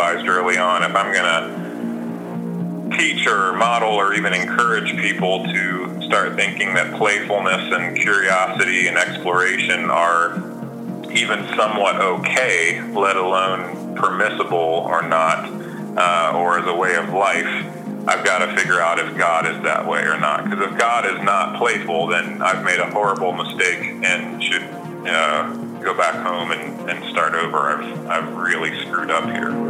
realized early on if I'm going to teach or model or even encourage people to start thinking that playfulness and curiosity and exploration are even somewhat okay, let alone permissible or not, uh, or as a way of life, I've got to figure out if God is that way or not. Because if God is not playful, then I've made a horrible mistake and should uh, go back home and, and start over. I've, I've really screwed up here.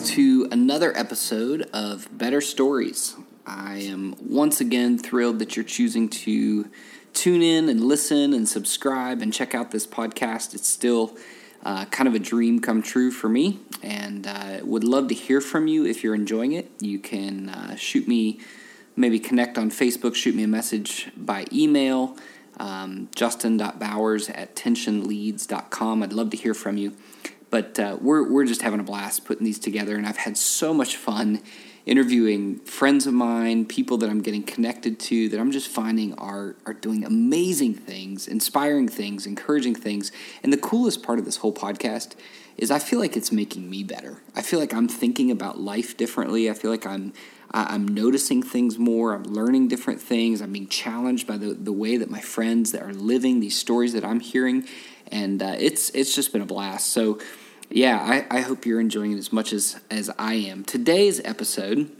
To another episode of Better Stories. I am once again thrilled that you're choosing to tune in and listen and subscribe and check out this podcast. It's still uh, kind of a dream come true for me, and uh, would love to hear from you if you're enjoying it. You can uh, shoot me, maybe connect on Facebook, shoot me a message by email, um, justin.bowers at tensionleads.com. I'd love to hear from you. But uh, we're, we're just having a blast putting these together, and I've had so much fun interviewing friends of mine, people that I'm getting connected to, that I'm just finding are are doing amazing things, inspiring things, encouraging things. And the coolest part of this whole podcast is I feel like it's making me better. I feel like I'm thinking about life differently. I feel like I'm I'm noticing things more. I'm learning different things. I'm being challenged by the, the way that my friends that are living these stories that I'm hearing, and uh, it's it's just been a blast. So yeah, I, I hope you're enjoying it as much as, as I am. Today's episode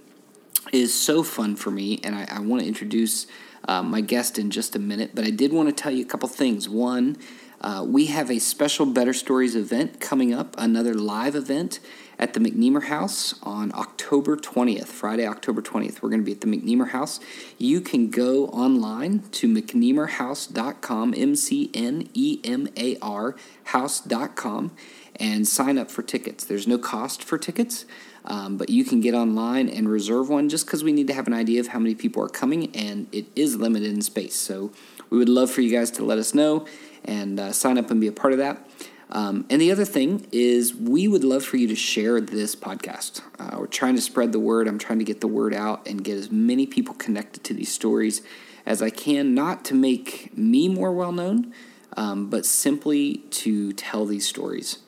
is so fun for me, and I, I want to introduce uh, my guest in just a minute, but I did want to tell you a couple things. One, uh, we have a special Better Stories event coming up, another live event at the McNemar House on October 20th, Friday, October 20th. We're going to be at the McNemar House. You can go online to mcnemarhouse.com, M C N E M A R house.com and sign up for tickets. There's no cost for tickets, um, but you can get online and reserve one just because we need to have an idea of how many people are coming, and it is limited in space. So we would love for you guys to let us know and uh, sign up and be a part of that. Um, and the other thing is, we would love for you to share this podcast. Uh, we're trying to spread the word. I'm trying to get the word out and get as many people connected to these stories as I can, not to make me more well known, um, but simply to tell these stories.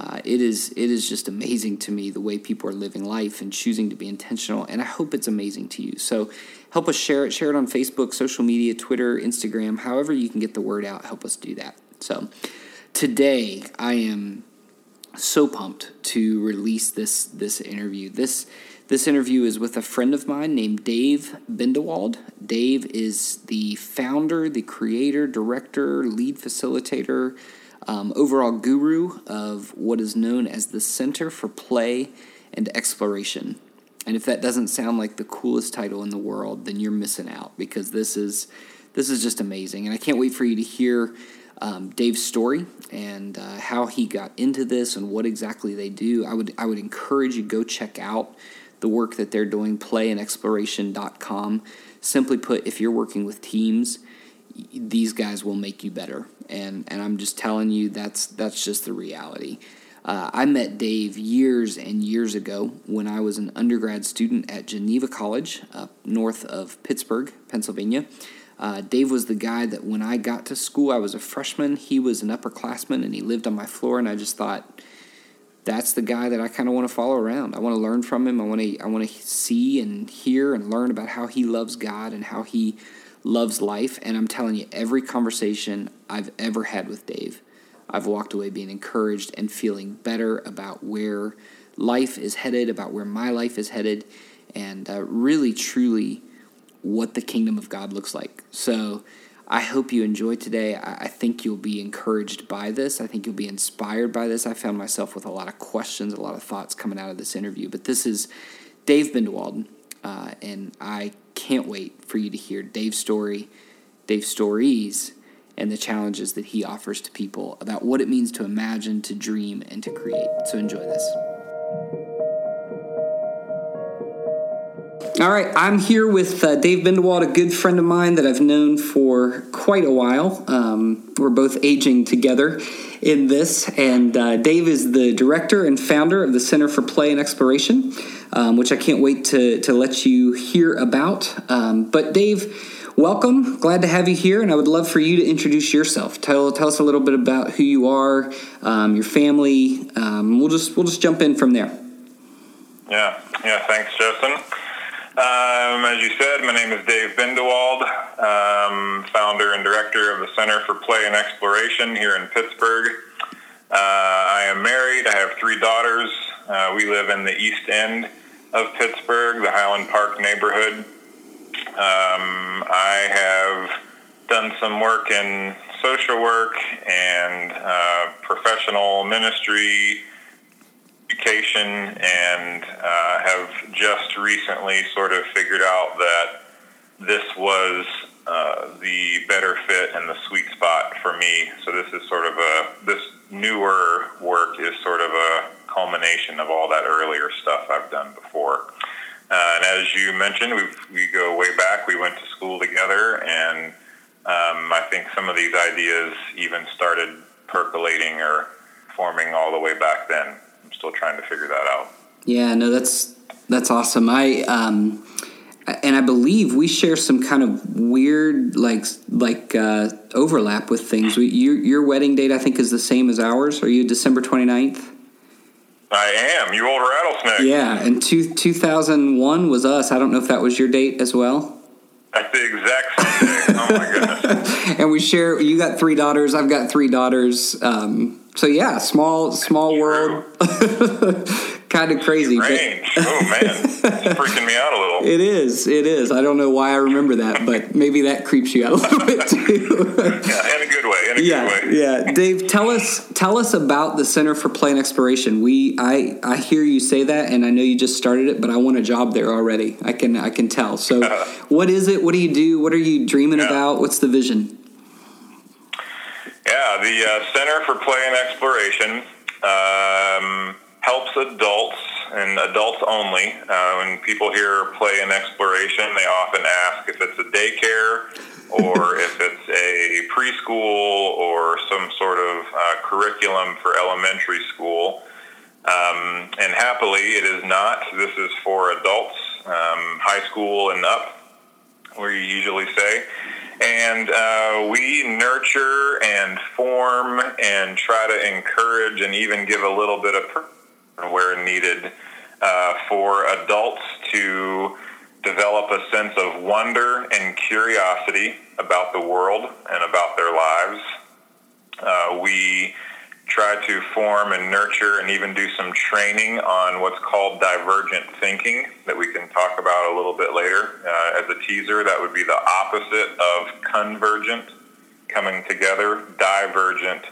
Uh, it is it is just amazing to me the way people are living life and choosing to be intentional, and I hope it's amazing to you. So help us share it. Share it on Facebook, social media, Twitter, Instagram, however you can get the word out. Help us do that. So today I am so pumped to release this this interview. This this interview is with a friend of mine named Dave Bindewald. Dave is the founder, the creator, director, lead facilitator um, overall guru of what is known as the Center for Play and Exploration. And if that doesn't sound like the coolest title in the world, then you're missing out because this is this is just amazing. And I can't wait for you to hear um, Dave's story and uh, how he got into this and what exactly they do. I would I would encourage you go check out the work that they're doing, playandexploration.com. Simply put, if you're working with teams, these guys will make you better. And and I'm just telling you that's that's just the reality. Uh, I met Dave years and years ago when I was an undergrad student at Geneva College, up north of Pittsburgh, Pennsylvania. Uh, Dave was the guy that when I got to school, I was a freshman. He was an upperclassman, and he lived on my floor. And I just thought, that's the guy that I kind of want to follow around. I want to learn from him. I want to I want to see and hear and learn about how he loves God and how he loves life. And I'm telling you, every conversation I've ever had with Dave, I've walked away being encouraged and feeling better about where life is headed, about where my life is headed, and uh, really, truly what the kingdom of God looks like. So I hope you enjoy today. I, I think you'll be encouraged by this. I think you'll be inspired by this. I found myself with a lot of questions, a lot of thoughts coming out of this interview. But this is Dave Bindewald, uh, and I can't wait for you to hear Dave's story, Dave's stories, and the challenges that he offers to people about what it means to imagine, to dream, and to create. So enjoy this. All right, I'm here with uh, Dave Bindewald, a good friend of mine that I've known for quite a while. Um, we're both aging together in this, and uh, Dave is the director and founder of the Center for Play and Exploration, um, which I can't wait to, to let you hear about. Um, but, Dave, welcome. Glad to have you here, and I would love for you to introduce yourself. Tell tell us a little bit about who you are, um, your family. Um, we'll just we'll just jump in from there. Yeah, yeah. Thanks, Justin. Um, as you said, my name is Dave Bindewald, um, founder and director of the Center for Play and Exploration here in Pittsburgh. Uh, I am married. I have three daughters. Uh, we live in the East End of Pittsburgh, the Highland Park neighborhood. Um, I have done some work in social work and uh, professional ministry, education, and uh, have just recently sort of figured out that this was uh, the better fit and the sweet spot for me. So this is sort of a this newer work is sort of a culmination of all that earlier stuff I've done before. Uh, and as you mentioned, we we go way back. We went to school together, and um, I think some of these ideas even started percolating or forming all the way back then. I'm still trying to figure that out. Yeah, no, that's that's awesome. I um, and I believe we share some kind of weird like like uh, overlap with things. We, your your wedding date I think is the same as ours. Are you December 29th? I am. You old rattlesnake. Yeah, and two, 2001 was us. I don't know if that was your date as well. That's the exact same day. oh my goodness. and we share. You got three daughters. I've got three daughters. Um, so yeah, small small world. kind of crazy. Range. oh man, it's freaking me out a little. It is. It is. I don't know why I remember that, but maybe that creeps you out a little bit too. yeah, in a good way. In a yeah, good way. Yeah, Dave, tell us tell us about the Center for Play and Exploration. We I I hear you say that, and I know you just started it, but I want a job there already. I can I can tell. So, what is it? What do you do? What are you dreaming yeah. about? What's the vision? Yeah, the uh, Center for Play and Exploration. Um, helps adults and adults only. Uh, when people hear play and exploration, they often ask if it's a daycare or if it's a preschool or some sort of uh, curriculum for elementary school. Um, and happily, it is not. This is for adults, um, high school and up, we usually say. And uh, we nurture and form and try to encourage and even give a little bit of where needed uh, for adults to develop a sense of wonder and curiosity about the world and about their lives. Uh, we try to form and nurture and even do some training on what's called divergent thinking that we can talk about a little bit later. Uh, as a teaser, that would be the opposite of convergent, coming together. Divergent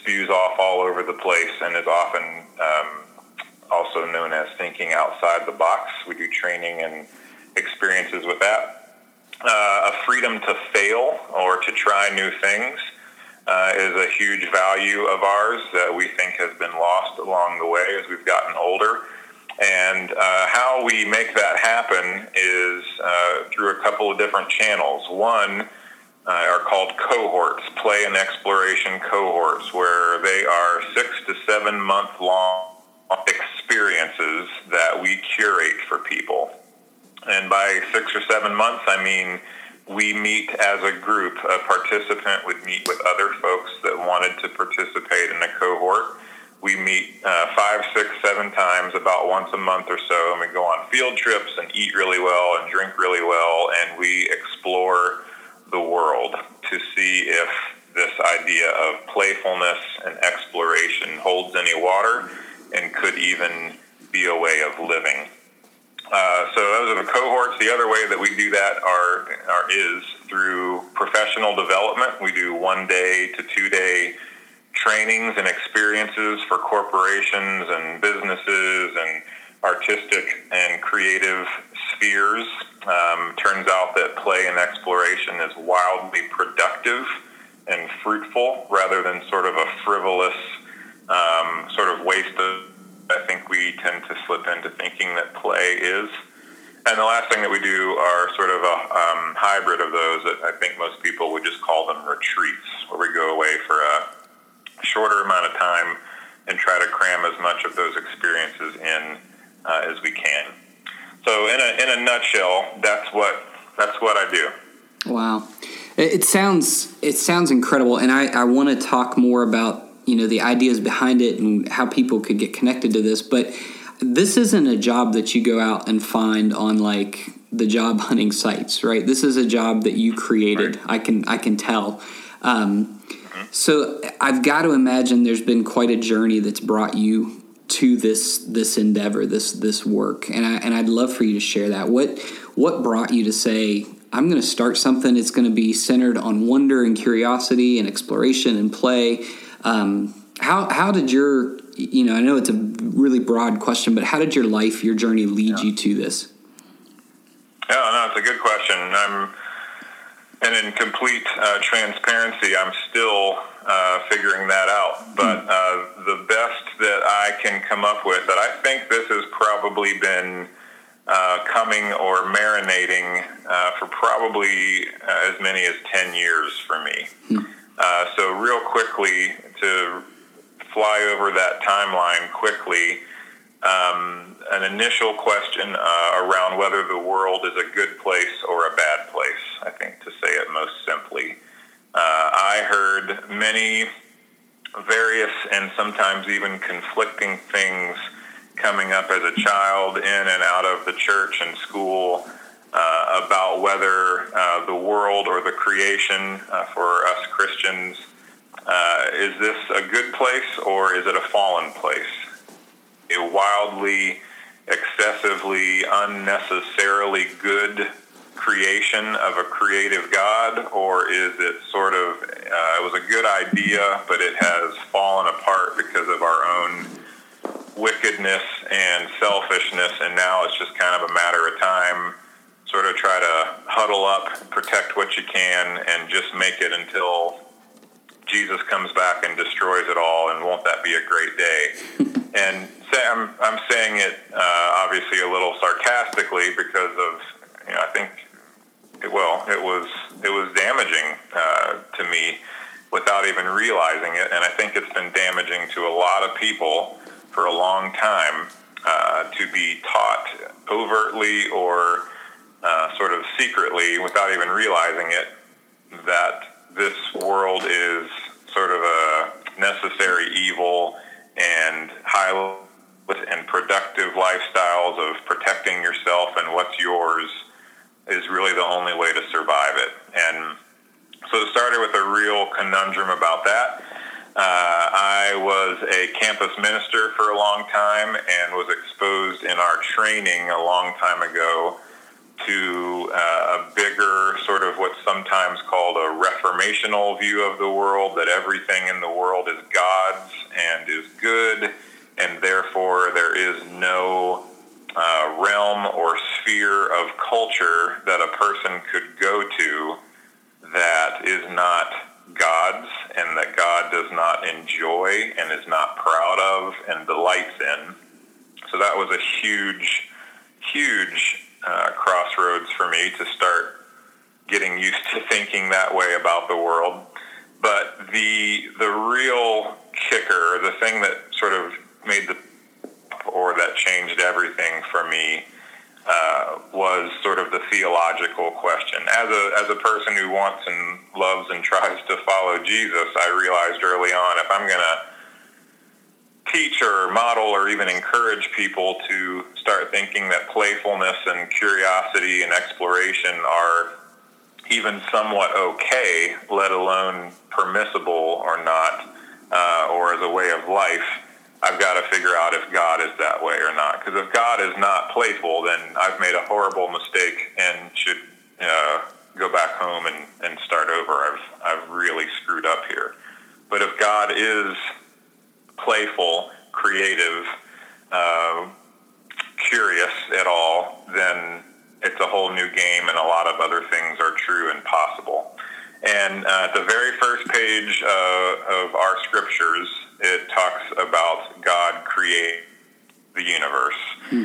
spews off all over the place and is often um, also known as thinking outside the box. We do training and experiences with that. Uh, a freedom to fail or to try new things uh, is a huge value of ours that we think has been lost along the way as we've gotten older. And uh, how we make that happen is uh, through a couple of different channels. One, uh, are called cohorts, play and exploration cohorts, where they are six to seven month long experiences that we curate for people. And by six or seven months, I mean we meet as a group. A participant would meet with other folks that wanted to participate in a cohort. We meet uh, five, six, seven times, about once a month or so, and we go on field trips and eat really well and drink really well, and we explore the world to see if this idea of playfulness and exploration holds any water and could even be a way of living. Uh, so those are the cohorts. The other way that we do that are, are is through professional development. We do one day to two day trainings and experiences for corporations and businesses and artistic and creative spheres. Um, turns out that play and exploration is wildly productive and fruitful rather than sort of a frivolous um, sort of waste of. I think we tend to slip into thinking that play is. And the last thing that we do are sort of a um, hybrid of those that I think most people would just call them retreats, where we go away for a shorter amount of time and try to cram as much of those experiences in uh, as we can. So in a, in a nutshell, that's what, that's what I do. Wow, it sounds it sounds incredible, and I, I want to talk more about you know the ideas behind it and how people could get connected to this, but this isn't a job that you go out and find on like the job hunting sites, right? This is a job that you created. Right. I can I can tell. Um, mm-hmm. So I've got to imagine there's been quite a journey that's brought you to this this endeavor, this this work, and I and I'd love for you to share that. What what brought you to say I'm going to start something? It's going to be centered on wonder and curiosity and exploration and play. Um, how how did your you know I know it's a really broad question, but how did your life, your journey, lead yeah. you to this? Yeah, no, it's a good question. I'm and in complete uh, transparency, I'm still uh, figuring that out. But hmm. uh, the best I can come up with, but I think this has probably been uh, coming or marinating uh, for probably uh, as many as 10 years for me. Hmm. so, real quickly, to fly over that timeline quickly, um, an initial question uh, around whether the world is a good place or a bad place, I think, to say it most simply. Uh, I heard many various and sometimes even conflicting things coming up as a child in and out of the church and school uh, about whether uh, the world or the creation uh, for us Christians uh, is this a good place or is it a fallen place? A wildly, excessively, unnecessarily good creation of a creative God, or is it sort of, uh, it was a good idea, but it has fallen apart because of our own wickedness and selfishness, and now it's just kind of a matter of time. Sort of try to huddle up, protect what you can, and just make it until Jesus comes back and destroys it all, and won't that be a great day? and say, I'm, I'm saying it uh, obviously a little sarcastically because of, you know, I think, well, it was it was damaging uh, to me without even realizing it, and I think it's been damaging to a lot of people for a long time uh, to be taught overtly or uh, sort of secretly, without even realizing it, that this world is sort of a necessary evil and high and productive lifestyles of protecting yourself and what's yours is really the only way to survive it. And so it started with a real conundrum about that. Uh, I was a campus minister for a long time and was exposed in our training a long time ago to uh, a bigger sort of what's sometimes called a reformational view of the world, that everything in the world is God's and is good, and therefore there is no uh, realm or sphere of culture that a person could go to that is not God's and that God does not enjoy and is not proud of and delights in. So that was a huge, huge uh, crossroads for me to start getting used to thinking that way about the world. But the the real kicker, the thing that sort of made the or that changed everything for me uh, was sort of the theological question. As a as a person who wants and loves and tries to follow Jesus, I realized early on if I'm going to teach or model or even encourage people to start thinking that playfulness and curiosity and exploration are even somewhat okay, let alone permissible or not, uh, or as a way of life, I've got to figure out if God is that way or not. Because if God is not playful, then I've made a horrible mistake and should uh, go back home and, and start over. I've, I've really screwed up here. But if God is playful, creative, uh, curious at all, then it's a whole new game, and a lot of other things are true and possible. And uh, at the very first page uh, of our scriptures, it talks about God create the universe. Hmm.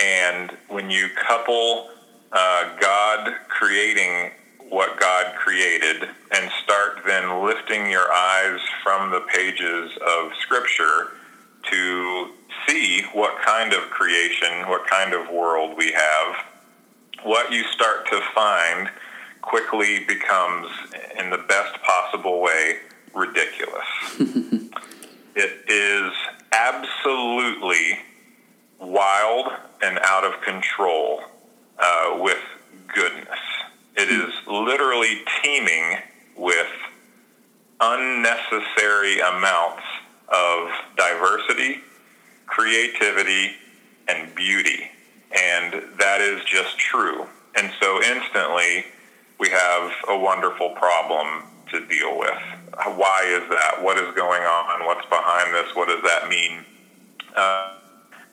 And when you couple uh, God creating what God created and start then lifting your eyes from the pages of Scripture to see what kind of creation, what kind of world we have, what you start to find quickly becomes, in the best possible way, ridiculous. it is absolutely wild and out of control uh, with goodness. It is literally teeming with unnecessary amounts of diversity, creativity, and beauty. And that is just true. And so instantly, we have a wonderful problem to deal with. Why is that? What is going on? What's behind this? What does that mean? Uh,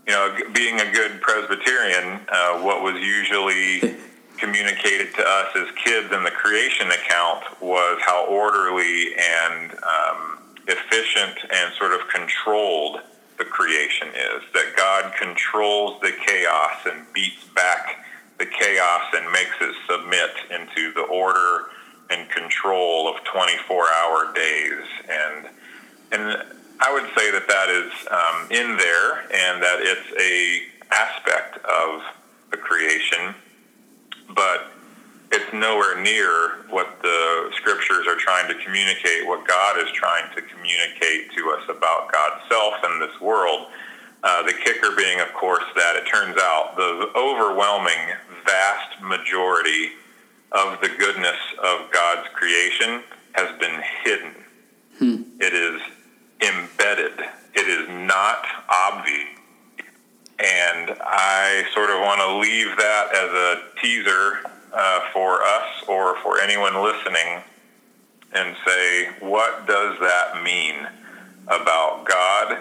you know, being a good Presbyterian, uh, what was usually communicated to us as kids in the creation account was how orderly and um, efficient and sort of controlled the creation is. That God controls the chaos and beats back the chaos and makes it submit into the order and control of 24-hour days. And and I would say that that is um, in there, and that it's a aspect of the creation but it's nowhere near what the scriptures are trying to communicate, what God is trying to communicate to us about God's self and this world. Uh, the kicker being, of course, that it turns out the overwhelming vast majority of the goodness of God's creation has been hidden. Hmm. It is embedded. It is not obvious and I sort of want to leave that as a teaser uh, for us or for anyone listening and say, what does that mean about God,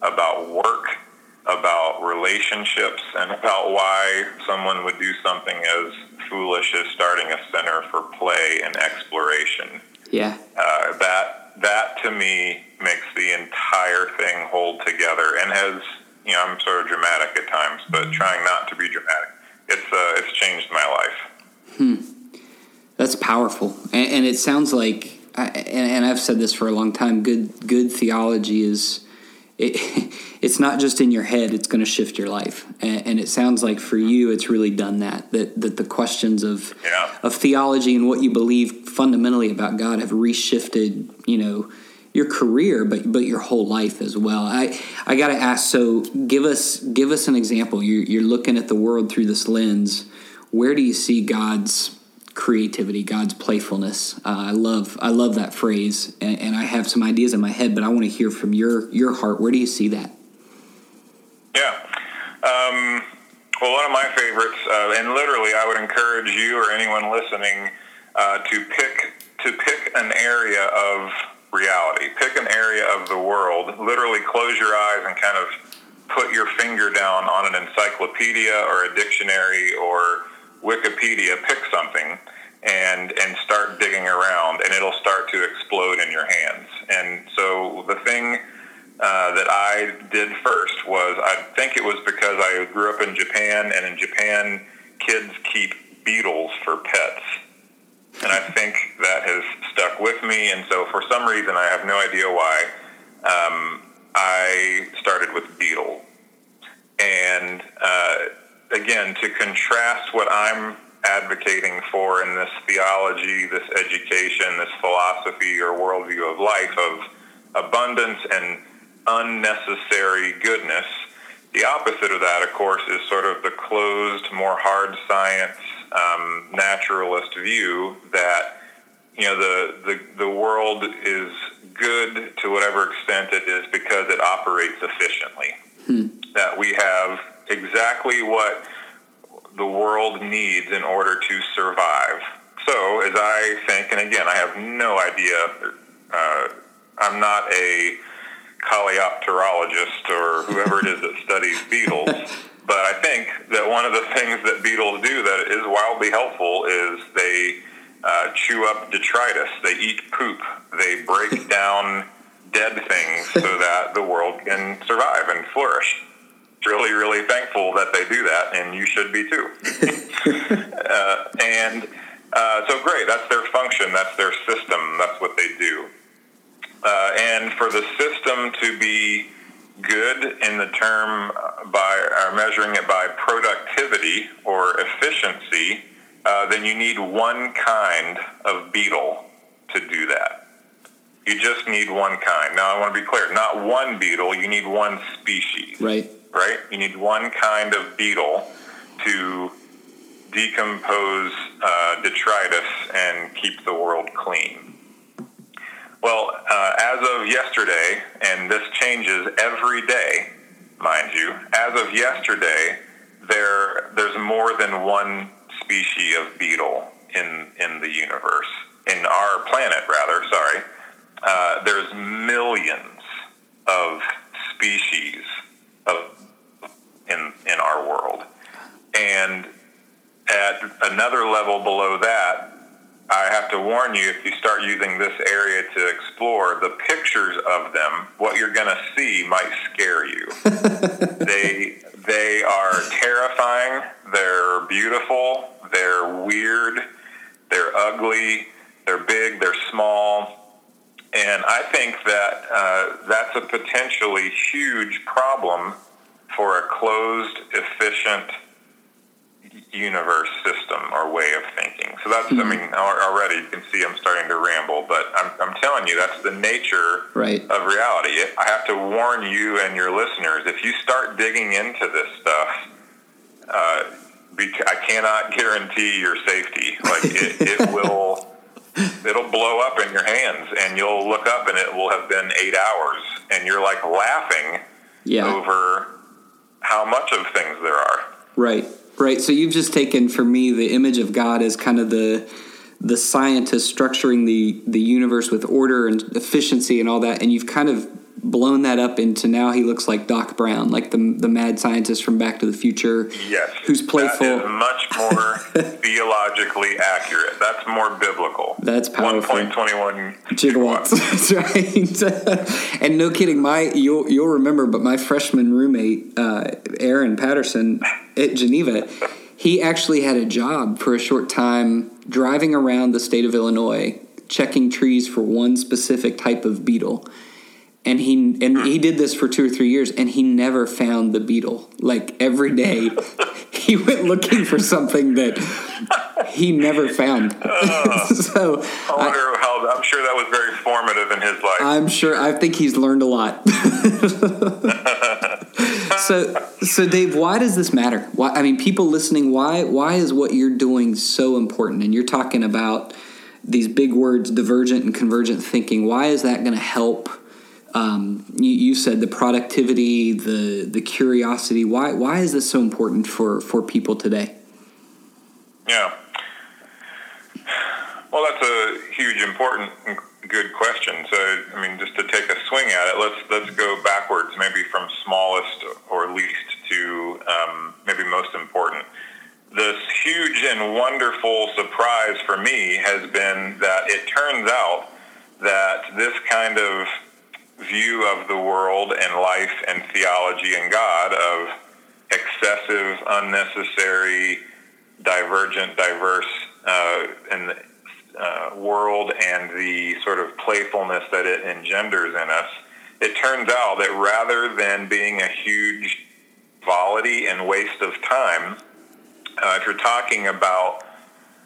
about work, about relationships, and about why someone would do something as foolish as starting a center for play and exploration? Yeah. Uh, that that to me makes the entire thing hold together and has you know, I'm sort of dramatic at times, but trying not to be dramatic. It's uh, it's changed my life. Hmm. That's powerful, and, and it sounds like, and, and, I've said this for a long time. Good good theology is. It, it's not just in your head; it's going to shift your life, and, and, it sounds like for you, it's really done that. That that the questions of yeah. of theology and what you believe fundamentally about God have reshifted. You know, your career, but but your whole life as well. I I got to ask. So give us give us an example. You're, you're looking at the world through this lens. Where do you see God's creativity, God's playfulness? Uh, I love I love that phrase, and, and, I have some ideas in my head, but I want to hear from your your heart. Where do you see that? Yeah. Um, well, one of my favorites, uh, and literally, I would encourage you or anyone listening uh, to pick to pick an area of reality. Pick an area of the world, literally close your eyes and kind of put your finger down on an encyclopedia or a dictionary or Wikipedia, pick something and and start digging around and it'll start to explode in your hands. And so the thing uh, that I did first was I think it was because I grew up in Japan and in Japan kids keep beetles for pets and I think that has stuck with me. And so, for some reason, I have no idea why, um, I started with beetle. And uh, again, to contrast what I'm advocating for in this theology, this education, this philosophy or worldview of life of abundance and unnecessary goodness. The opposite of that, of course, is sort of the closed, more hard science, um, naturalist view that you know the, the the world is good to whatever extent it is because it operates efficiently. Hmm. That we have exactly what the world needs in order to survive. So, as I think, and again, I have no idea. Uh, I'm not a coleopterologist or whoever it is that studies beetles. But I think that one of the things that beetles do that is wildly helpful is they uh, chew up detritus. They eat poop. They break down dead things so that the world can survive and flourish. Really, really thankful that they do that, and you should be too. uh, and uh, so great, that's their function, that's their system, that's what they do. Uh, and for the system to be good in the term by uh, measuring it by productivity or efficiency, uh, then you need one kind of beetle to do that. You just need one kind. Now, I want to be clear not one beetle, you need one species. Right. Right? You need one kind of beetle to decompose uh, detritus and keep the world clean. Well, uh, as of yesterday, and this changes every day, mind you, as of yesterday, there there's more than one species of beetle in in the universe, in our planet, rather. Sorry, uh, there's millions of species of in in our world, and at another level below that, I have to warn you if you start using this area to explore, the pictures of them, what you're going to see might scare you. they they are terrifying, they're beautiful, they're weird, they're ugly, they're big, they're small. And I think that uh, that's a potentially huge problem for a closed, efficient universe system or way of thinking. So that's, mm-hmm. I mean, already you can see I'm starting to ramble, but I'm, I'm telling you, that's the nature right. of reality. I have to warn you and your listeners, if you start digging into this stuff, uh, I cannot guarantee your safety. Like it, it will, it'll blow up in your hands and you'll look up and it will have been eight hours and you're like laughing yeah. over how much of things there are. Right. Right. So you've just taken for me the image of God as kind of the the scientist structuring the the universe with order and efficiency and all that, and you've kind of blown that up into now he looks like Doc Brown, like the the mad scientist from Back to the Future. Yes, who's playful. Much more theologically accurate. That's more biblical. That's powerful. One point twenty one gigawatts. That's right. and no kidding, my you'll you'll remember, but my freshman roommate uh, Aaron Patterson at Geneva, he actually had a job for a short time driving around the state of Illinois checking trees for one specific type of beetle and he and he did this for two or three years and he never found the beetle. Like every day he went looking for something that he never found. Uh, so I wonder I, how I'm sure that was very formative in his life. I'm sure I think he's learned a lot. So so Dave why does this matter? Why I mean people listening why why is what you're doing so important? And you're talking about these big words divergent and convergent thinking. Why is that going to help um, you, you, said the productivity, the the curiosity. Why why is this so important for for people today? Yeah. Well, that's a huge, important, good question. So, I mean, just to take a swing at it, let's let's go backwards, maybe from smallest or least to um, maybe most important. This huge and wonderful surprise for me has been that it turns out that this kind of view of the world and life and theology and God of excessive, unnecessary, divergent, diverse uh, the uh, world and the sort of playfulness that it engenders in us, it turns out that rather than being a huge volity and waste of time, uh, if you're talking about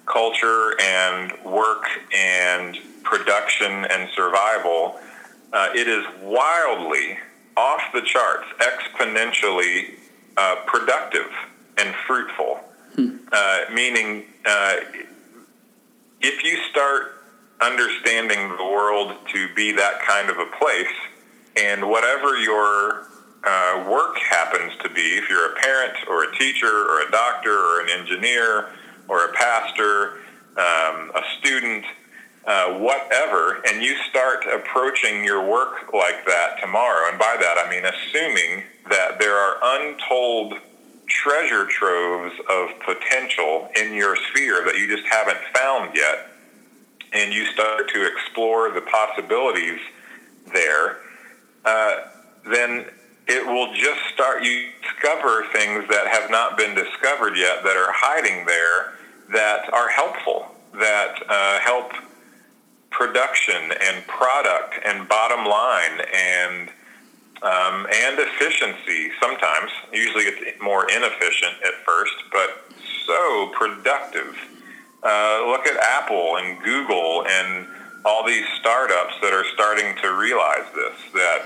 culture and work and production and survival, uh, it is wildly off the charts, exponentially uh, productive and fruitful. Hmm. Uh, meaning, uh, if you start understanding the world to be that kind of a place, and whatever your uh, work happens to be, if you're a parent or a teacher or a doctor or an engineer or a pastor, um, a student, uh, whatever, and you start approaching your work like that tomorrow, and by that I mean assuming that there are untold treasure troves of potential in your sphere that you just haven't found yet, and you start to explore the possibilities there, uh, then it will just start, you discover things that have not been discovered yet that are hiding there that are helpful, that uh, help production and product and bottom line and um, and efficiency sometimes. Usually it's more inefficient at first, but so productive. uh, look at Apple and Google and all these startups that are starting to realize this that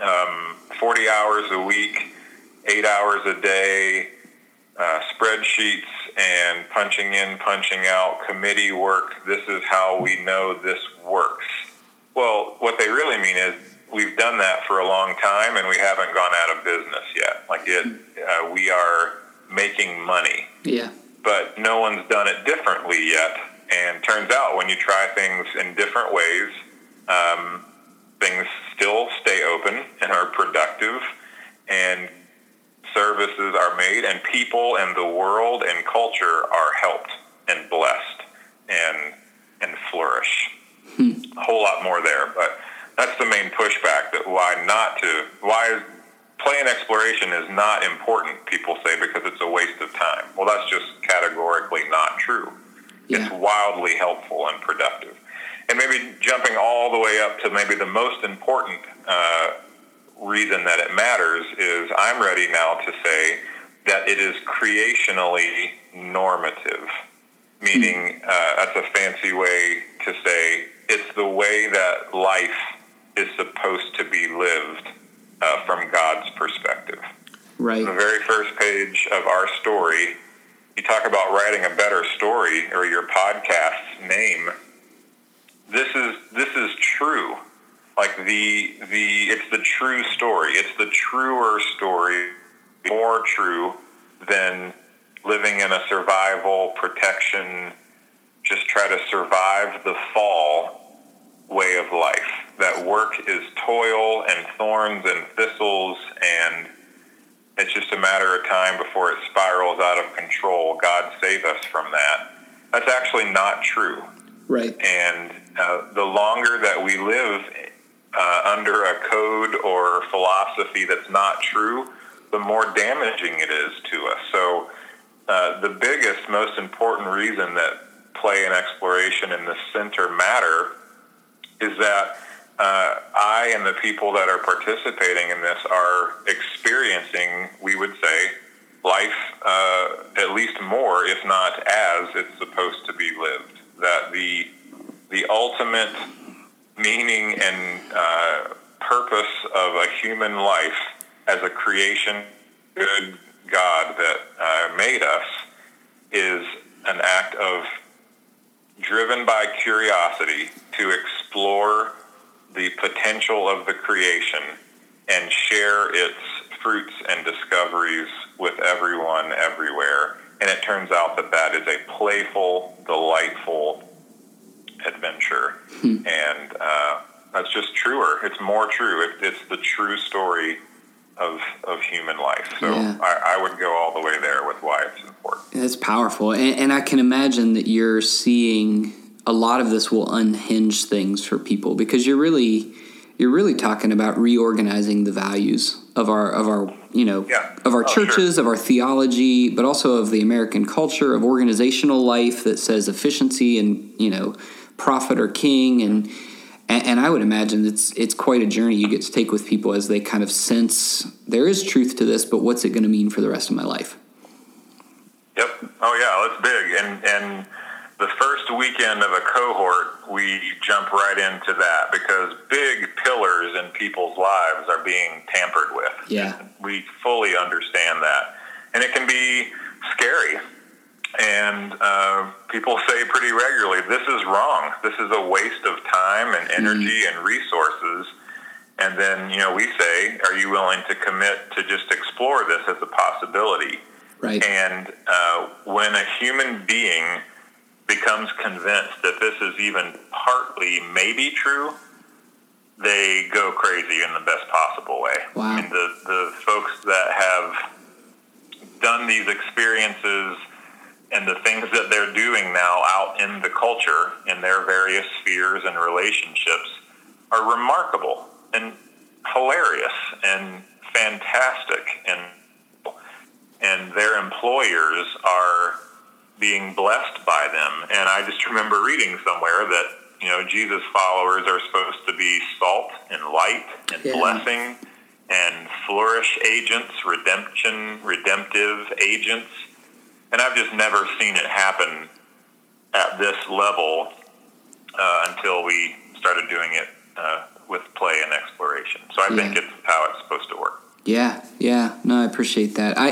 um, 40 hours a week, eight hours a day, uh, spreadsheets and punching in, punching out, committee work. This is how we know this works. Well, what they really mean is we've done that for a long time and we haven't gone out of business yet. Like it, uh, we are making money. Yeah. But no one's done it differently yet. And turns out when you try things in different ways, um, things still stay open and are productive and services are made and people and the world and culture are helped and blessed and and flourish. Hmm. A whole lot more there, but that's the main pushback that why not to why play and exploration is not important people say because it's a waste of time well that's just categorically not true yeah. it's wildly helpful and productive and maybe jumping all the way up to maybe the most important uh, reason that it matters is i'm ready now to say that it is creationally normative meaning hmm. uh, that's a fancy way to say it's the way that life is supposed to be lived uh, from God's perspective. Right. The very first page of our story, you talk about writing a better story or your podcast's name. This is this is true. Like the the it's the true story. It's the truer story, more true than living in a survival protection just try to survive the fall way of life that work is toil and thorns and thistles and it's just a matter of time before it spirals out of control. God save us from that. That's actually not true. Right. And uh, the longer that we live uh, under a code or philosophy that's not true, the more damaging it is to us. So, uh, the biggest, most important reason that play and exploration in the center matter is that uh, I and the people that are participating in this are experiencing, we would say, life uh, at least more, if not as it's supposed to be lived. That the the ultimate meaning and uh, purpose of a human life as a creation, good God that uh, made us, is an act of driven by curiosity to explore the potential of the creation and share its fruits and discoveries with everyone everywhere. And it turns out that that is a playful, delightful adventure. Hmm. And that's just truer. It's more true. It, it's the true story of, of human life. So yeah. I, I, would go all the way there with why it's important. That's powerful. And, and I can imagine that you're seeing a lot of this will unhinge things for people because you're really you're really talking about reorganizing the values of our of our you know yeah. of our oh, churches sure. of our theology but also of the American culture of organizational life that says efficiency and you know profit or king and and, I would imagine it's it's quite a journey you get to take with people as they kind of sense there is truth to this but what's it going to mean for the rest of my life yep oh yeah that's big and and the first weekend of a cohort, we jump right into that because big pillars in people's lives are being tampered with. Yeah. We fully understand that. And it can be scary. And uh, people say pretty regularly, this is wrong. This is a waste of time and energy mm. and resources. And then, you know, we say, are you willing to commit to just explore this as a possibility? Right. And uh, when a human being becomes convinced that this is even partly maybe true, they go crazy in the best possible way. Wow. I mean, the, the folks that have done these experiences and the things that they're doing now out in the culture in their various spheres and relationships are remarkable and hilarious and fantastic and and their employers are being blessed by them. And I just remember reading somewhere that, you know, Jesus followers are supposed to be salt and light and yeah. blessing and flourish agents, redemption, redemptive agents. And I've just never seen it happen at this level uh, until we started doing it uh, with play and exploration. So I yeah. think it's how it's supposed to work. Yeah, yeah. No, I appreciate that. I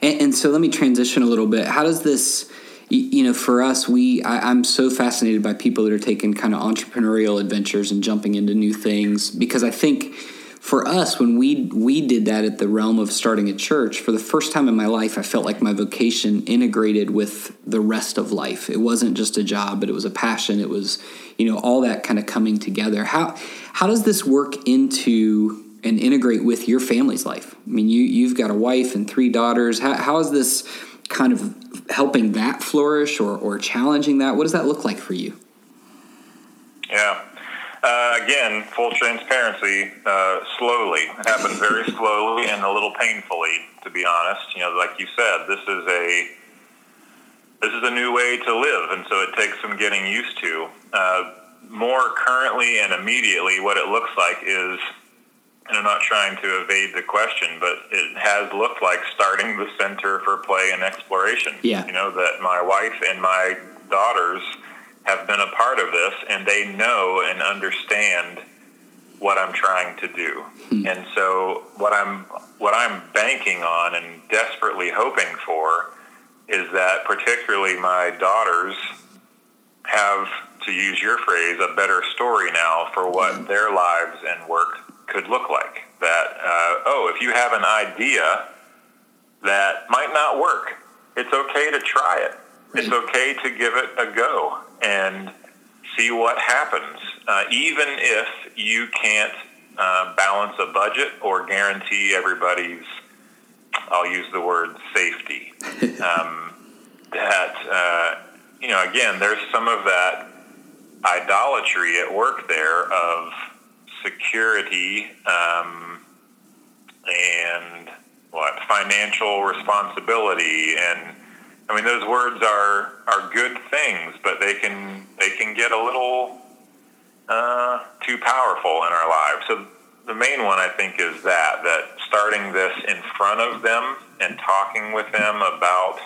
and, and so let me transition a little bit. How does this? you know, for us, we I, am so fascinated by people that are taking kind of entrepreneurial adventures and jumping into new things because I think for us when we we did that at the realm of starting a church for the first time in my life, I felt like my vocation integrated with the rest of life. It wasn't just a job, but it was a passion. It was you know all that kind of coming together. How how does this work into and integrate with your family's life? I mean, you you've got a wife and three daughters. How how is this kind of helping that flourish or, or challenging that? What does that look like for you? Yeah. Uh, again, full transparency, uh, slowly. It happened very slowly and a little painfully, to be honest. You know, like you said, this is a this is a new way to live, and so it takes some getting used to. Uh, more currently and immediately, what it looks like is and I'm not trying to evade the question, but it has looked like starting the Center for Play and Exploration. Yeah. You know, that my wife and my daughters have been a part of this and they know and understand what I'm trying to do. Hmm. And so what I'm what I'm banking on and desperately hoping for is that particularly my daughters have to use your phrase a better story now for what hmm. their lives and work could look like. That, uh, oh, if you have an idea that might not work, it's okay to try it. It's okay to give it a go and see what happens. Uh, even if you can't uh, balance a budget or guarantee everybody's, I'll use the word safety. Um, that, uh, you know, again, there's some of that idolatry at work there of, security um, and what financial responsibility and I mean those words are are good things, but they can they can get a little uh, too powerful in our lives. So the main one I think is that that starting this in front of them and talking with them about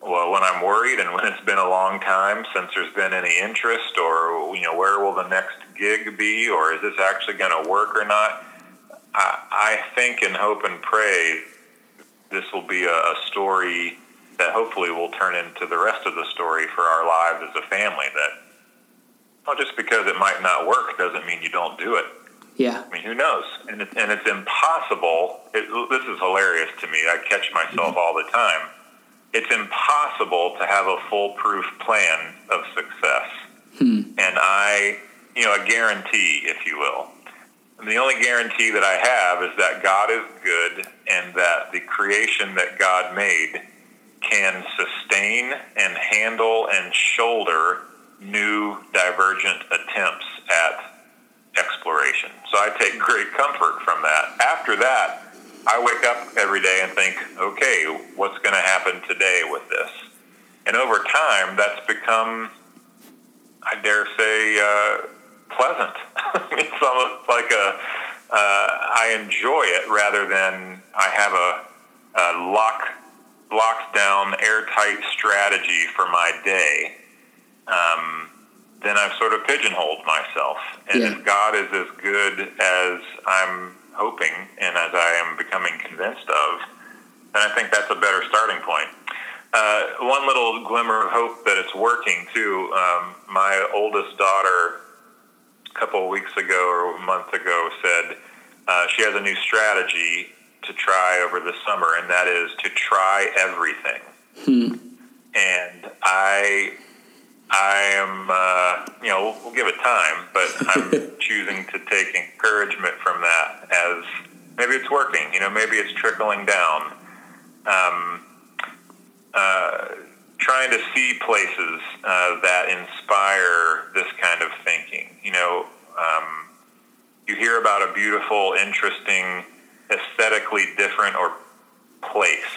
well, when I'm worried and when it's been a long time since there's been any interest, or you know, where will the next gig be, or is this actually going to work or not? I, I think and hope and pray this will be a, a story that hopefully will turn into the rest of the story for our lives as a family. That well, just because it might not work doesn't mean you don't do it. Yeah. I mean, who knows? And, it, and it's impossible. It, this is hilarious to me. I catch myself mm-hmm. all the time it's impossible to have a foolproof plan of success. Hmm. And I, you know, a guarantee, if you will. And the only guarantee that I have is that God is good and that the creation that God made can sustain and handle and shoulder new divergent attempts at exploration. So I take great comfort from that. After that, I wake up every day and think, okay, what's going to happen today with this? And over time, that's become, I dare say, uh, pleasant. it's almost like a, uh, I enjoy it rather than I have a, a lock, locked down, airtight strategy for my day. Um, then I've sort of pigeonholed myself. And yeah. if God is as good as I'm hoping and as I am becoming convinced of, then I think that's a better starting point. Uh, one little glimmer of hope that it's working too. Um, my oldest daughter, a couple of weeks ago or a month ago, said uh, she has a new strategy to try over the summer, and that is to try everything. Hmm. And I I am, uh, you know, we'll, we'll, give it time, but I'm choosing to take encouragement from that as maybe it's working. You know, maybe it's trickling down. Um, uh, trying to see places uh, that inspire this kind of thinking. You know, um, you hear about a beautiful, interesting, aesthetically different or place.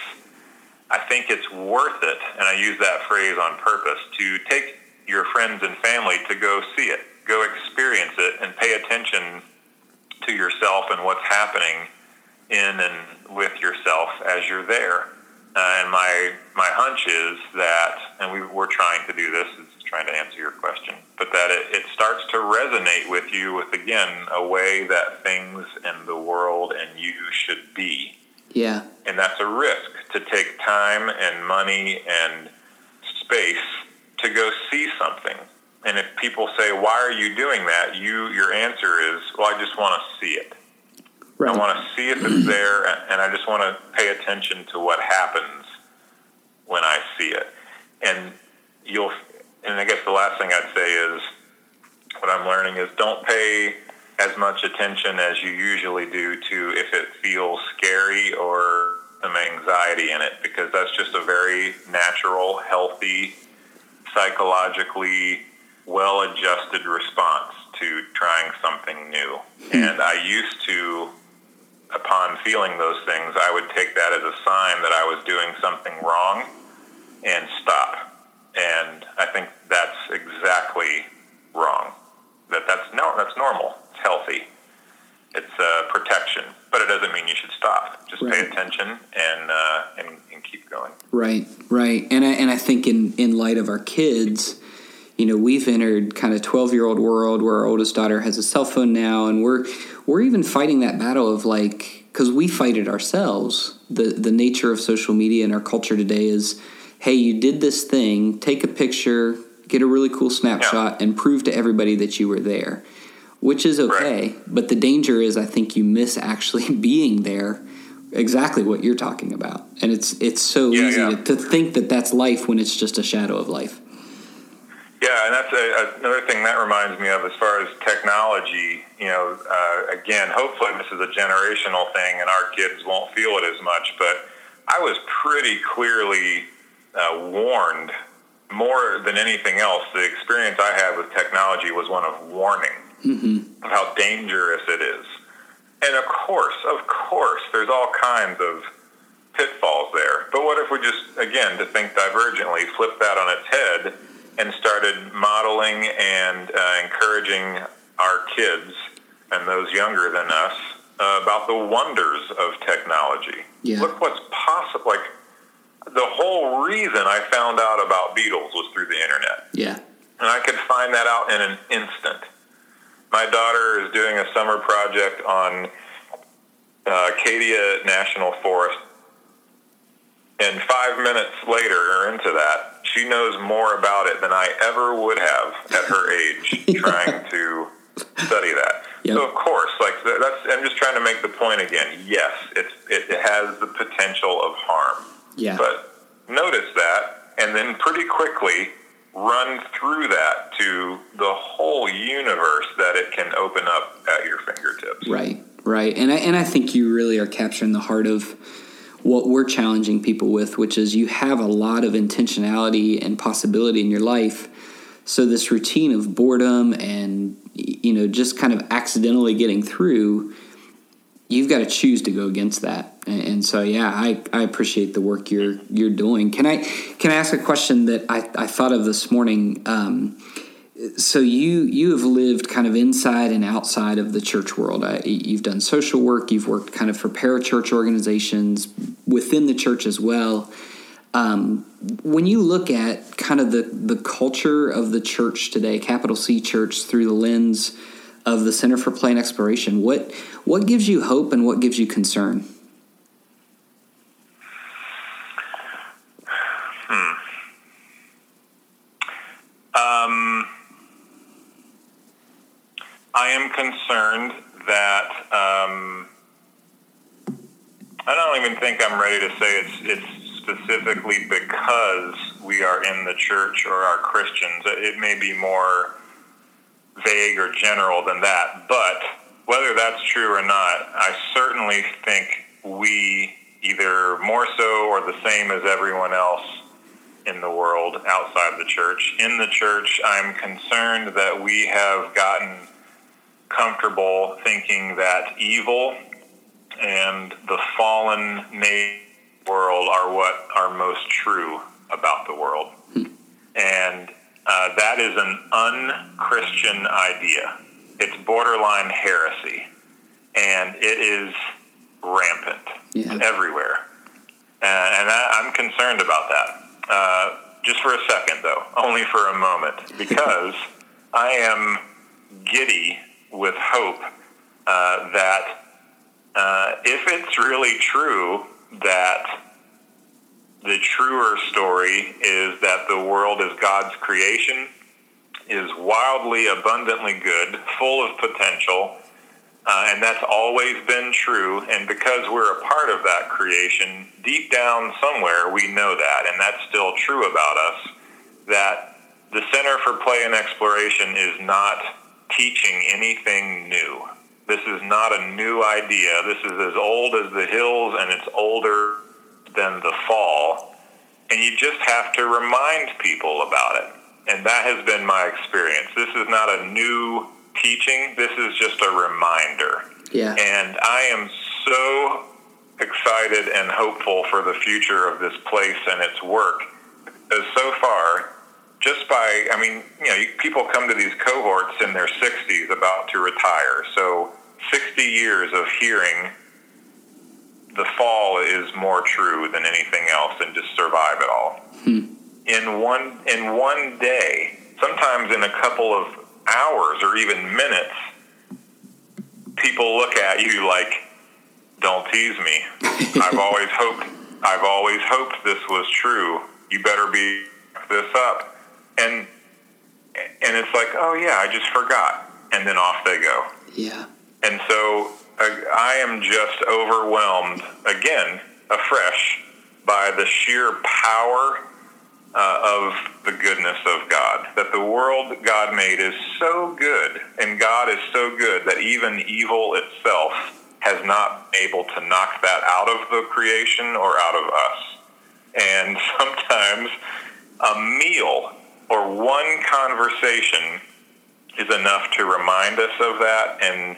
I think it's worth it, and I use that phrase on purpose, to take your friends and family to go see it, go experience it, and pay attention to yourself and what's happening in and with yourself as you're there. uh, and my my hunch is that, and we, we're trying to do this, is trying to answer your question, but that it, it starts to resonate with you with again a way that things and the world and you should be. Yeah. And that's a risk to take time and money and space to go see something. And if people say, "Why are you doing that?" you your answer is, "Well, I just want to see it." Right. I want to see if it's there, and I just want to pay attention to what happens when I see it. And you'll, and I guess the last thing I'd say is, what I'm learning is don't pay as much attention as you usually do to if it feels scary or some anxiety in it, because that's just a very natural, healthy, psychologically well-adjusted response to trying something new. Hmm. And I used to upon feeling those things, I would take that as a sign that I was doing something wrong and stop. And I think that's exactly wrong. That that's no, that's normal. It's healthy. It's uh, protection, but it doesn't mean you should stop. Just right. pay attention and, uh, and and keep going. Right, right. And I and I think in in light of our kids you know we've entered kind of 12 year old world where our oldest daughter has a cell phone now and we're we're even fighting that battle of like because we fight it ourselves the the nature of social media and our culture today is hey you did this thing take a picture get a really cool snapshot yeah. and prove to everybody that you were there which is okay right. but the danger is i think you miss actually being there exactly what you're talking about and it's it's so yeah, easy yeah. To, to think that that's life when it's just a shadow of life yeah, and that's a, another thing that reminds me of as far as technology. You know, uh, again, hopefully this is a generational thing, and our kids won't feel it as much. But I was pretty clearly uh, warned more than anything else. The experience I had with technology was one of warning mm-hmm. of how dangerous it is. And of course, of course, there's all kinds of pitfalls there. But what if we just, again, to think divergently, flip that on its head? and started modeling and uh, encouraging our kids and those younger than us uh, about the wonders of technology. Yeah. Look what's possible. Like the whole reason I found out about Beatles was through the internet. Yeah. And I could find that out in an instant. My daughter is doing a summer project on uh, Acadia National Forest. And five minutes later, or into that, she knows more about it than I ever would have at her age trying to study that. Yep. So of course, like that's I'm just trying to make the point again. Yes, it's it, it has the potential of harm. Yeah. But notice that and then pretty quickly run through that to the whole universe that it can open up at your fingertips. Right. Right. And I and I think you really are capturing the heart of what we're challenging people with, which is you have a lot of intentionality and possibility in your life. So this routine of boredom and you know just kind of accidentally getting through, you've got to choose to go against that. And, so yeah, I, I appreciate the work you're you're doing. Can I can I ask a question that I, I thought of this morning? Um, so you you have lived kind of inside and outside of the church world. You've done social work. You've worked kind of for parachurch organizations within the church as well. Um, when you look at kind of the the culture of the church today, capital C Church, through the lens of the Center for Play and Exploration, what what gives you hope and what gives you concern? Hmm. Um I am concerned that um, I don't even think I'm ready to say it's it's specifically because we are in the church or are Christians. It may be more vague or general than that, but whether that's true or not, I certainly think we either more so or the same as everyone else in the world outside the church. In the church, I'm concerned that we have gotten comfortable thinking that evil and the fallen world are what are most true about the world. Hmm. And uh, that is an unchristian idea. It's borderline heresy. And it is rampant yeah. everywhere. and I, I'm concerned about that. Uh, just for a second, though, only for a moment, because I am giddy with hope uh, that uh, if it's really true that the truer story is that the world is God's creation, is wildly, abundantly good, full of potential, uh, and that's always been true. And because we're a part of that creation, deep down somewhere, we know that, and that's still true about us, that the Center for Play and Exploration is not teaching anything new. This is not a new idea. This is as old as the hills, and it's older than the fall. And you just have to remind people about it. And that has been my experience. This is not a new teaching. This is just a reminder. Yeah. And I am so excited and hopeful for the future of this place and its work. Because so far, just by, I mean, you know, people come to these cohorts in their 60s about to retire. So 60 years of hearing the fall is more true than anything else and just survive it all. Hmm. In one in one day, sometimes in a couple of hours or even minutes, people look at you like, "Don't tease me." I've always hoped. I've always hoped this was true. You better be this up, and and it's like, oh yeah, I just forgot, and then off they go. Yeah. And so I am just overwhelmed again, afresh, by the sheer power uh, of the goodness of God. That the world God made is so good, and God is so good that even evil itself has not been able to knock that out of the creation or out of us. And sometimes a meal or one conversation is enough to remind us of that and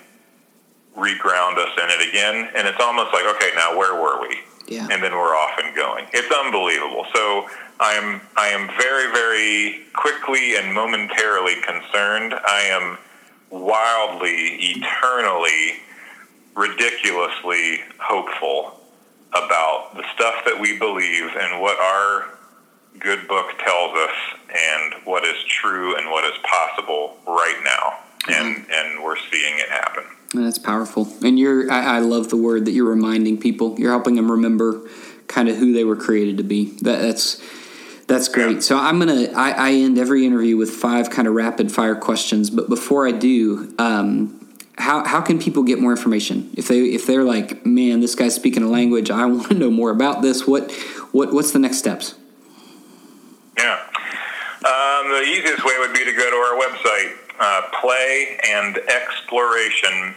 reground us in it again. And it's almost like, okay, now where were we? Yeah. And then we're off and going. It's unbelievable. So I am I am very very quickly and momentarily concerned. I am wildly, eternally, ridiculously hopeful about the stuff that we believe and what our good book tells us and what is true and what is possible right now. Mm-hmm. And and we're seeing it happen. That's powerful. And you're, I, I, love the word that you're reminding people. You're helping them remember kind of who they were created to be. That, that's, that's great. So I'm gonna, I, I, end every interview with five kind of rapid fire questions. But before I do, um, how, how can people get more information if they if they're like man this guy's speaking a language I want to know more about this what what what's the next steps yeah um, the easiest way would be to go to our website uh, play and exploration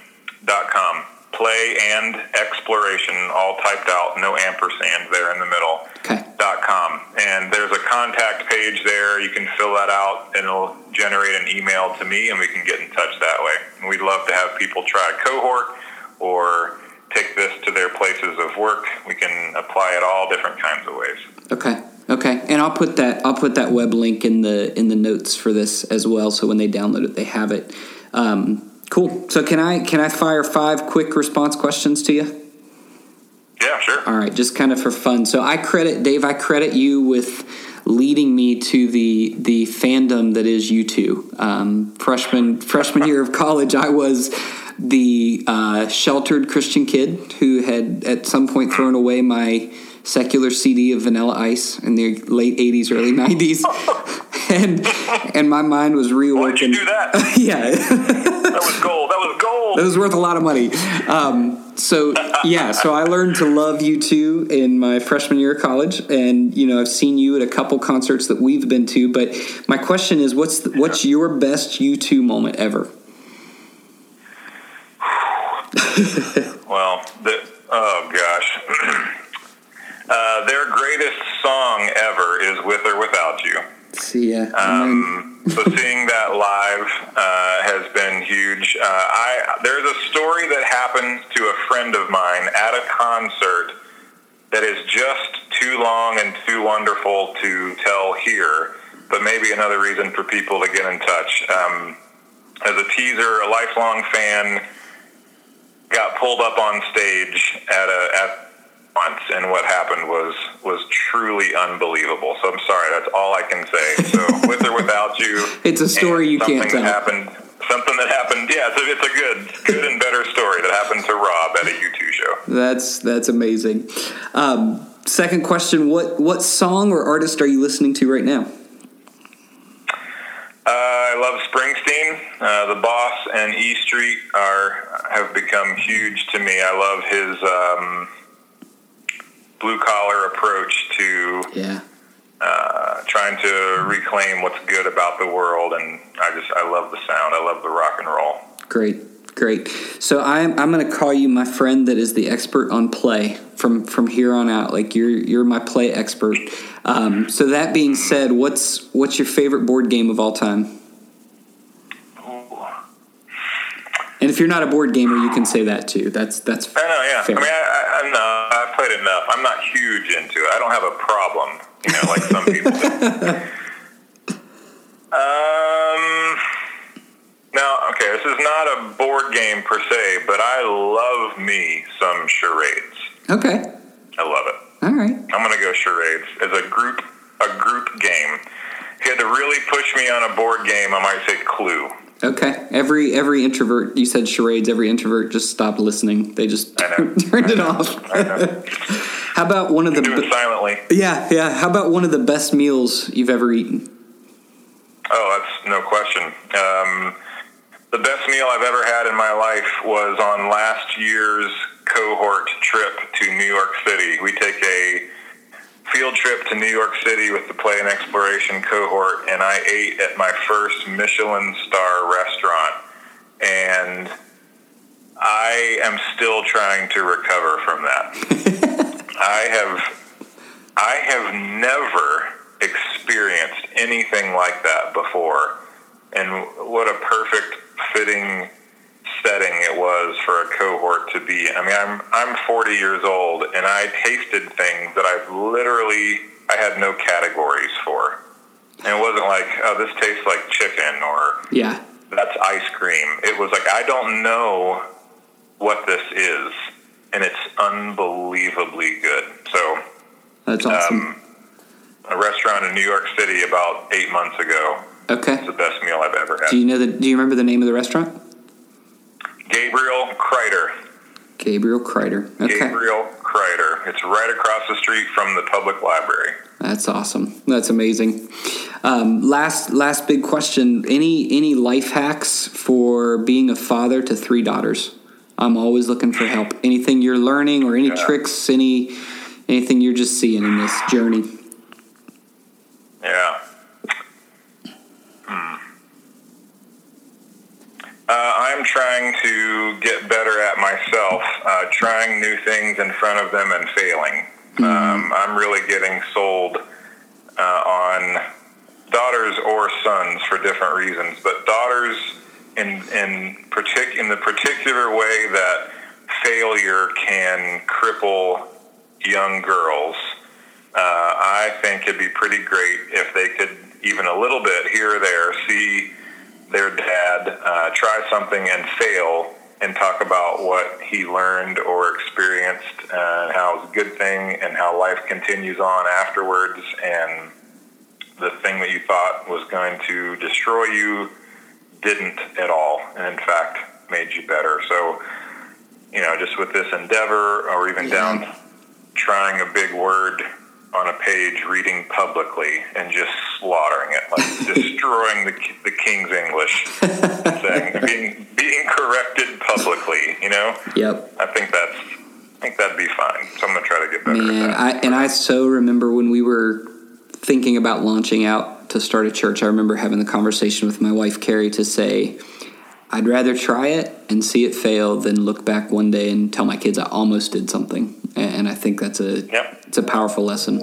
com. Play and exploration, all typed out, no ampersand there in the middle. Okay. Dot com. And there's a contact page there. You can fill that out and it'll generate an email to me and we can get in touch that way. And we'd love to have people try a cohort or take this to their places of work. We can apply it all different kinds of ways. Okay. Okay, and I'll put that I'll put that web link in the in the notes for this as well, so when they download it, they have it. Um, Cool. So can I can I fire five quick response questions to you? Yeah, sure. All right, just kind of for fun. So I credit Dave. I credit you with leading me to the the fandom that is U2. Um, freshman freshman year of college, I was the uh, sheltered Christian kid who had at some point thrown away my secular CD of Vanilla Ice in the late '80s, early '90s, and and my mind was reawakened. Why'd you do that? yeah, that was gold. That was gold. That was worth a lot of money. Um, so yeah, so I learned to love U2 in my freshman year of college, and you know I've seen you at a couple concerts that we've been to. But my question is, what's the, what's your best U2 moment ever? well, the, oh gosh. Uh, their greatest song ever is "With or Without You." See ya. Um, so seeing that live uh, has been huge. Uh, I there's a story that happened to a friend of mine at a concert that is just too long and too wonderful to tell here, but maybe another reason for people to get in touch. Um, as a teaser, a lifelong fan got pulled up on stage at a at once, and what happened was was truly unbelievable. So I'm sorry, that's all I can say. So with or without you, it's a story you can't tell. Happened, something that happened. Yeah, it's a, it's a good, good and better story that happened to Rob at a U2 show. That's that's amazing. Um, second question: What what song or artist are you listening to right now? Uh, I love Springsteen. Uh, the Boss and E Street are have become huge to me. I love his um, blue collar approach to yeah. uh, trying to reclaim what's good about the world, and I just I love the sound. I love the rock and roll. Great, great. So I'm I'm going to call you my friend that is the expert on play from from here on out. Like you're you're my play expert. Um, so that being said, what's what's your favorite board game of all time? And if you're not a board gamer, you can say that too. That's that's. I know, yeah. Fair. I mean, I, I, no, I've enough. I'm not huge into it. I don't have a problem, you know, like some people. um. Now, okay, this is not a board game per se, but I love me some charades. Okay. I love it. All right. I'm going to go charades as a group a group game. If you had to really push me on a board game, I might say Clue. Okay. Every every introvert, you said charades. Every introvert just stopped listening. They just turned it off. How about one of the do it silently? Yeah, yeah. How about one of the best meals you've ever eaten? Oh, that's no question. Um, the best meal I've ever had in my life was on last year's cohort trip to New York City. We take a field trip to New York City with the Play and Exploration cohort, and I ate at my first Michelin star restaurant. And I am still trying to recover from that. I have I have never experienced anything like that before. And what a perfect fitting setting it was for a cohort to be. I mean, I'm I'm 40 years old, and I tasted things that I've literally I had no categories for, and it wasn't like, oh, this tastes like chicken or yeah, that's ice cream. It was like I don't know what this is, and it's unbelievably good. So that's awesome. Um, a restaurant in New York City about eight months ago. Okay, it's the best meal I've ever had. Do you know the? Do you remember the name of the restaurant? Gabriel Kreuther. Gabriel Kreuther. Okay. Gabriel Kreuther. It's right across the street from the public library. That's awesome. That's amazing. Um, last last big question. Any any life hacks for being a father to three daughters? I'm always looking for help. Anything you're learning or any yeah. tricks, any anything you're just seeing in this journey? Yeah. Uh, I'm trying to get better at myself, uh, trying new things in front of them and failing. Mm-hmm. Um, I'm really getting sold uh, on daughters or sons for different reasons, but daughters in in partic- in the particular way that failure can cripple young girls. Uh, I think it'd be pretty great if they could even a little bit here or there see their dad uh, try something and fail and talk about what he learned or experienced and how it was a good thing and how life continues on afterwards and the thing that you thought was going to destroy you didn't at all and in fact made you better so you know just with this endeavor or even yeah. down trying a big word on a page reading publicly and just slaughtering it, like destroying the, the King's English, saying, being being corrected publicly. You know. Yep. I think that's. I think that'd be fine. So I'm gonna try to get better. Man, I, and I so remember when we were thinking about launching out to start a church. I remember having the conversation with my wife Carrie to say. I'd rather try it and see it fail than look back one day and tell my kids I almost did something. And I think that's a yep. it's a powerful lesson.